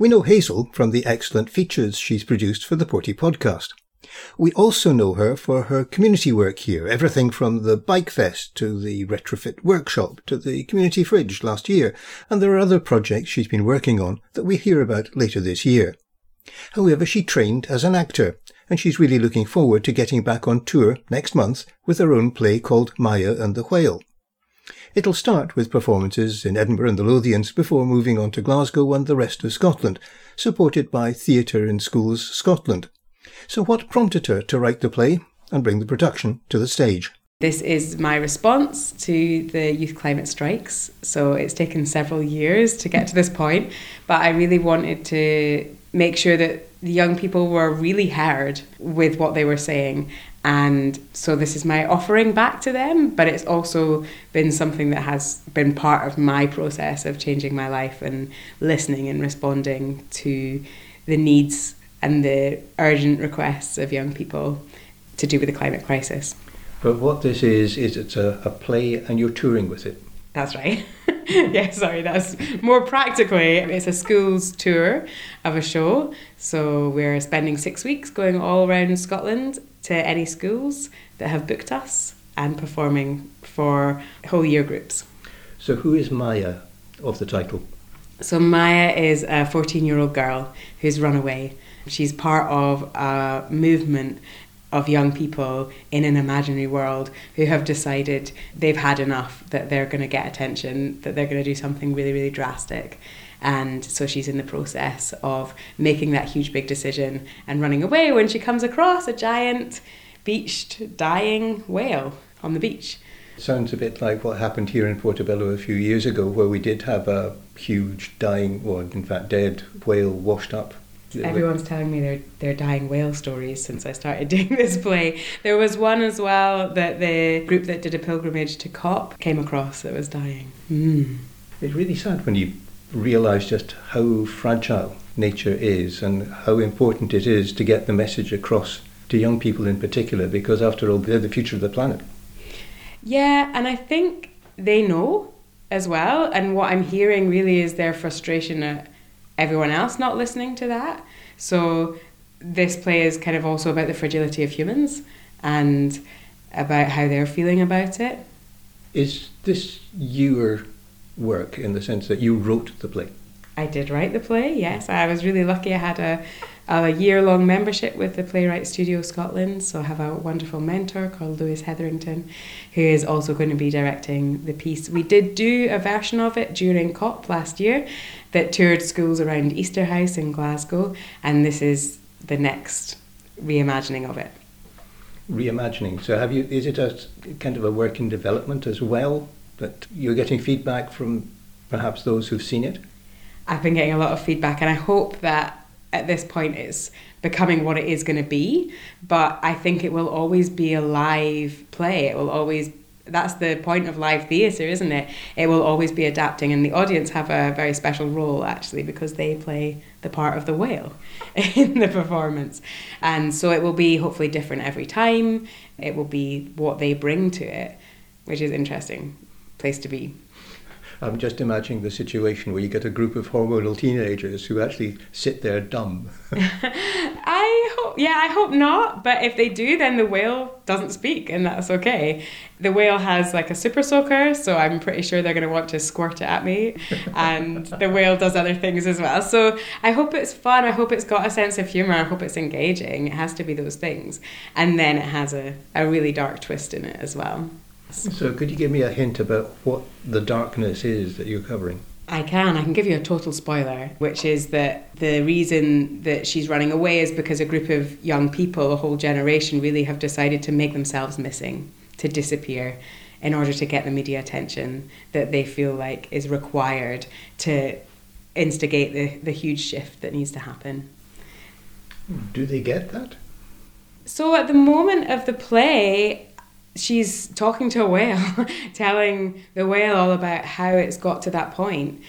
We know Hazel from the excellent features she's produced for the Porty podcast. We also know her for her community work here, everything from the Bike Fest to the Retrofit Workshop to the Community Fridge last year, and there are other projects she's been working on that we hear about later this year. However, she trained as an actor, and she's really looking forward to getting back on tour next month with her own play called Maya and the Whale. It'll start with performances in Edinburgh and the Lothians before moving on to Glasgow and the rest of Scotland, supported by Theatre in Schools Scotland. So what prompted her to write the play and bring the production to the stage? This is my response to the youth climate strikes. So it's taken several years to get to this point, but I really wanted to make sure that the young people were really heard with what they were saying and so this is my offering back to them, but it's also been something that has been part of my process of changing my life and listening and responding to the needs and the urgent requests of young people to do with the climate crisis. But what this is, is it's a, a play and you're touring with it. That's right. yeah, sorry, that's more practically. It's a school's tour of a show. So we're spending six weeks going all around Scotland to any schools that have booked us and performing for whole year groups. So, who is Maya of the title? So, Maya is a 14 year old girl who's run away. She's part of a movement of young people in an imaginary world who have decided they've had enough, that they're going to get attention, that they're going to do something really, really drastic. And so she's in the process of making that huge big decision and running away when she comes across a giant beached dying whale on the beach. Sounds a bit like what happened here in Portobello a few years ago, where we did have a huge dying, or in fact dead whale washed up. Everyone's telling me their their dying whale stories since I started doing this play. There was one as well that the group that did a pilgrimage to Cop came across that was dying. Mm. It's really sad when you realise just how fragile nature is and how important it is to get the message across to young people in particular, because after all, they're the future of the planet. Yeah, and I think they know as well. And what I'm hearing really is their frustration at everyone else not listening to that. So this play is kind of also about the fragility of humans and about how they're feeling about it. Is this your work in the sense that you wrote the play? I did write the play, yes. I was really lucky. I had a, a year long membership with the Playwright Studio Scotland, so I have a wonderful mentor called Lewis Hetherington, who is also going to be directing the piece. We did do a version of it during COP last year that toured schools around Easterhouse in Glasgow, and this is the next reimagining of it. Reimagining. So, have you? Is it a kind of a work in development as well? That you're getting feedback from perhaps those who've seen it? I've been getting a lot of feedback, and I hope that at this point it's becoming what it is going to be. But I think it will always be a live play. It will always that's the point of live theatre, isn't it? It will always be adapting, and the audience have a very special role actually because they play the part of the whale in the performance. And so it will be hopefully different every time. It will be what they bring to it, which is interesting place to be. I'm just imagining the situation where you get a group of hormonal teenagers who actually sit there dumb. I hope, yeah, I hope not. But if they do, then the whale doesn't speak, and that's okay. The whale has like a super soaker, so I'm pretty sure they're going to want to squirt it at me. And the whale does other things as well. So I hope it's fun. I hope it's got a sense of humor. I hope it's engaging. It has to be those things. And then it has a, a really dark twist in it as well. So, could you give me a hint about what the darkness is that you're covering? I can. I can give you a total spoiler, which is that the reason that she's running away is because a group of young people, a whole generation, really have decided to make themselves missing, to disappear, in order to get the media attention that they feel like is required to instigate the, the huge shift that needs to happen. Do they get that? So, at the moment of the play, she's talking to a whale, telling the whale all about how it's got to that point.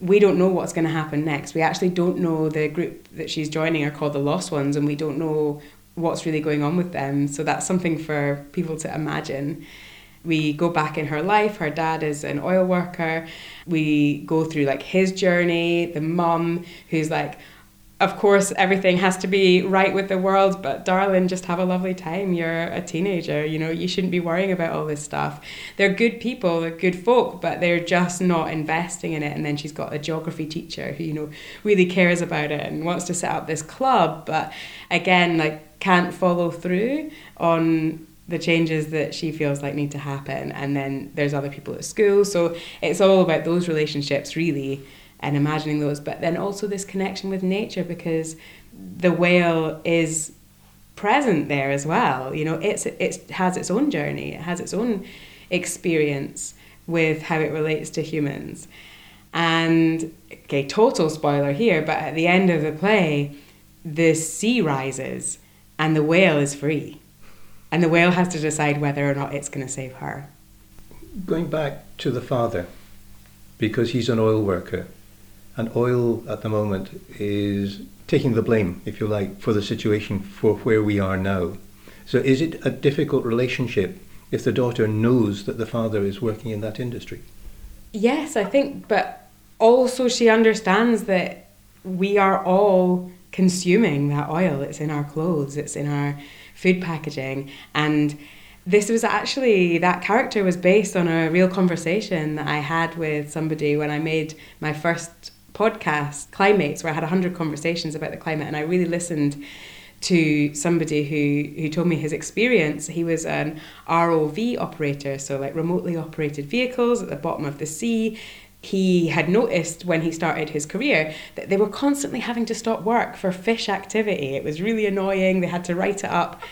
We don't know what's going to happen next. We actually don't know the group that she's joining are called the Lost Ones, and we don't know what's really going on with them. So that's something for people to imagine. we go back in her life. Her dad is an oil worker. We go through like his journey, the mum who's like, of course, everything has to be right with the world, but darling, just have a lovely time. You're a teenager, you know, you shouldn't be worrying about all this stuff. They're good people, they're good folk, but they're just not investing in it. And then she's got a geography teacher who, you know, really cares about it and wants to set up this club, but again, like, can't follow through on the changes that she feels like need to happen. And then there's other people at school. So it's all about those relationships, really and imagining those, but then also this connection with nature because the whale is present there as well. You know, it's it has its own journey, it has its own experience with how it relates to humans. And okay, total spoiler here, but at the end of the play, the sea rises and the whale is free. And the whale has to decide whether or not it's going to save her. Going back to the father, because he's an oil worker, and oil at the moment is taking the blame, if you like, for the situation for where we are now. So is it a difficult relationship if the daughter knows that the father is working in that industry? Yes, I think, but also she understands that we are all consuming that oil. It's in our clothes, it's in our food packaging. And this was actually, that character was based on a real conversation that I had with somebody when I made my first podcast, Climates, where I had 100 conversations about the climate, and I really listened to somebody who, who told me his experience. He was an ROV operator, so like remotely operated vehicles at the bottom of the sea. He had noticed when he started his career that they were constantly having to stop work for fish activity. It was really annoying. They had to write it up.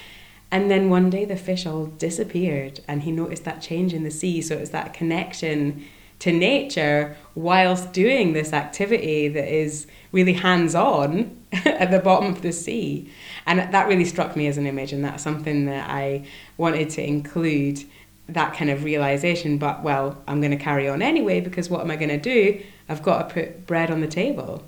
And then one day the fish all disappeared, and he noticed that change in the sea. So it was that connection to nature whilst doing this activity that is really hands on at the bottom of the sea. And that really struck me as an image, and that's something that I wanted to include that kind of realization. But well, I'm going to carry on anyway because what am I going to do? I've got to put bread on the table.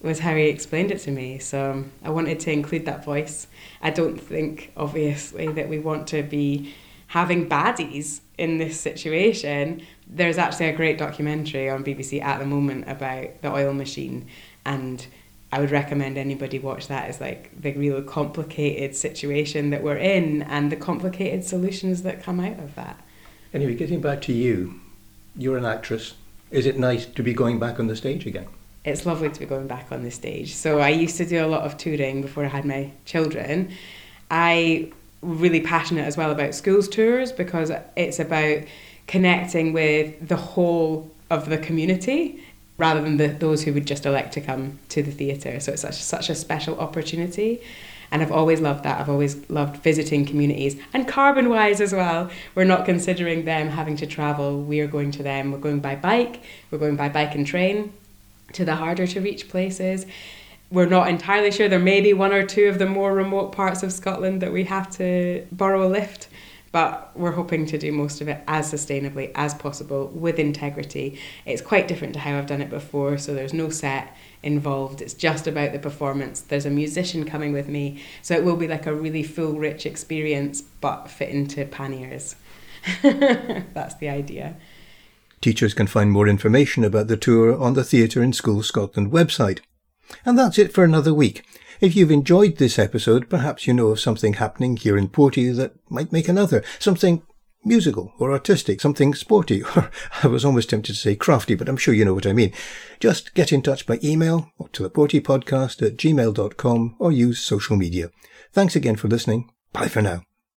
Was how he explained it to me. So I wanted to include that voice. I don't think, obviously, that we want to be having baddies in this situation, there's actually a great documentary on BBC at the moment about the oil machine, and I would recommend anybody watch that. It's like the real complicated situation that we're in and the complicated solutions that come out of that. Anyway, getting back to you, you're an actress. Is it nice to be going back on the stage again? It's lovely to be going back on the stage. So I used to do a lot of touring before I had my children. I really passionate as well about schools tours because it's about connecting with the whole of the community rather than the, those who would just elect to come to the theatre. So it's such, such a special opportunity. And I've always loved that. I've always loved visiting communities and carbon wise as well. We're not considering them having to travel. We are going to them. We're going by bike. We're going by bike and train to the harder to reach places. We're not entirely sure. There may be one or two of the more remote parts of Scotland that we have to borrow a lift but we're hoping to do most of it as sustainably as possible with integrity. It's quite different to how I've done it before, so there's no set involved. It's just about the performance. There's a musician coming with me, so it will be like a really full, rich experience, but fit into panniers. That's the idea. Teachers can find more information about the tour on the Theatre in Schools Scotland website. And that's it for another week. If you've enjoyed this episode, perhaps you know of something happening here in Porty that might make another, something musical or artistic, something sporty, or I was almost tempted to say crafty, but I'm sure you know what I mean. Just get in touch by email or to the Porty podcast at gmail.com or use social media. Thanks again for listening. Bye for now.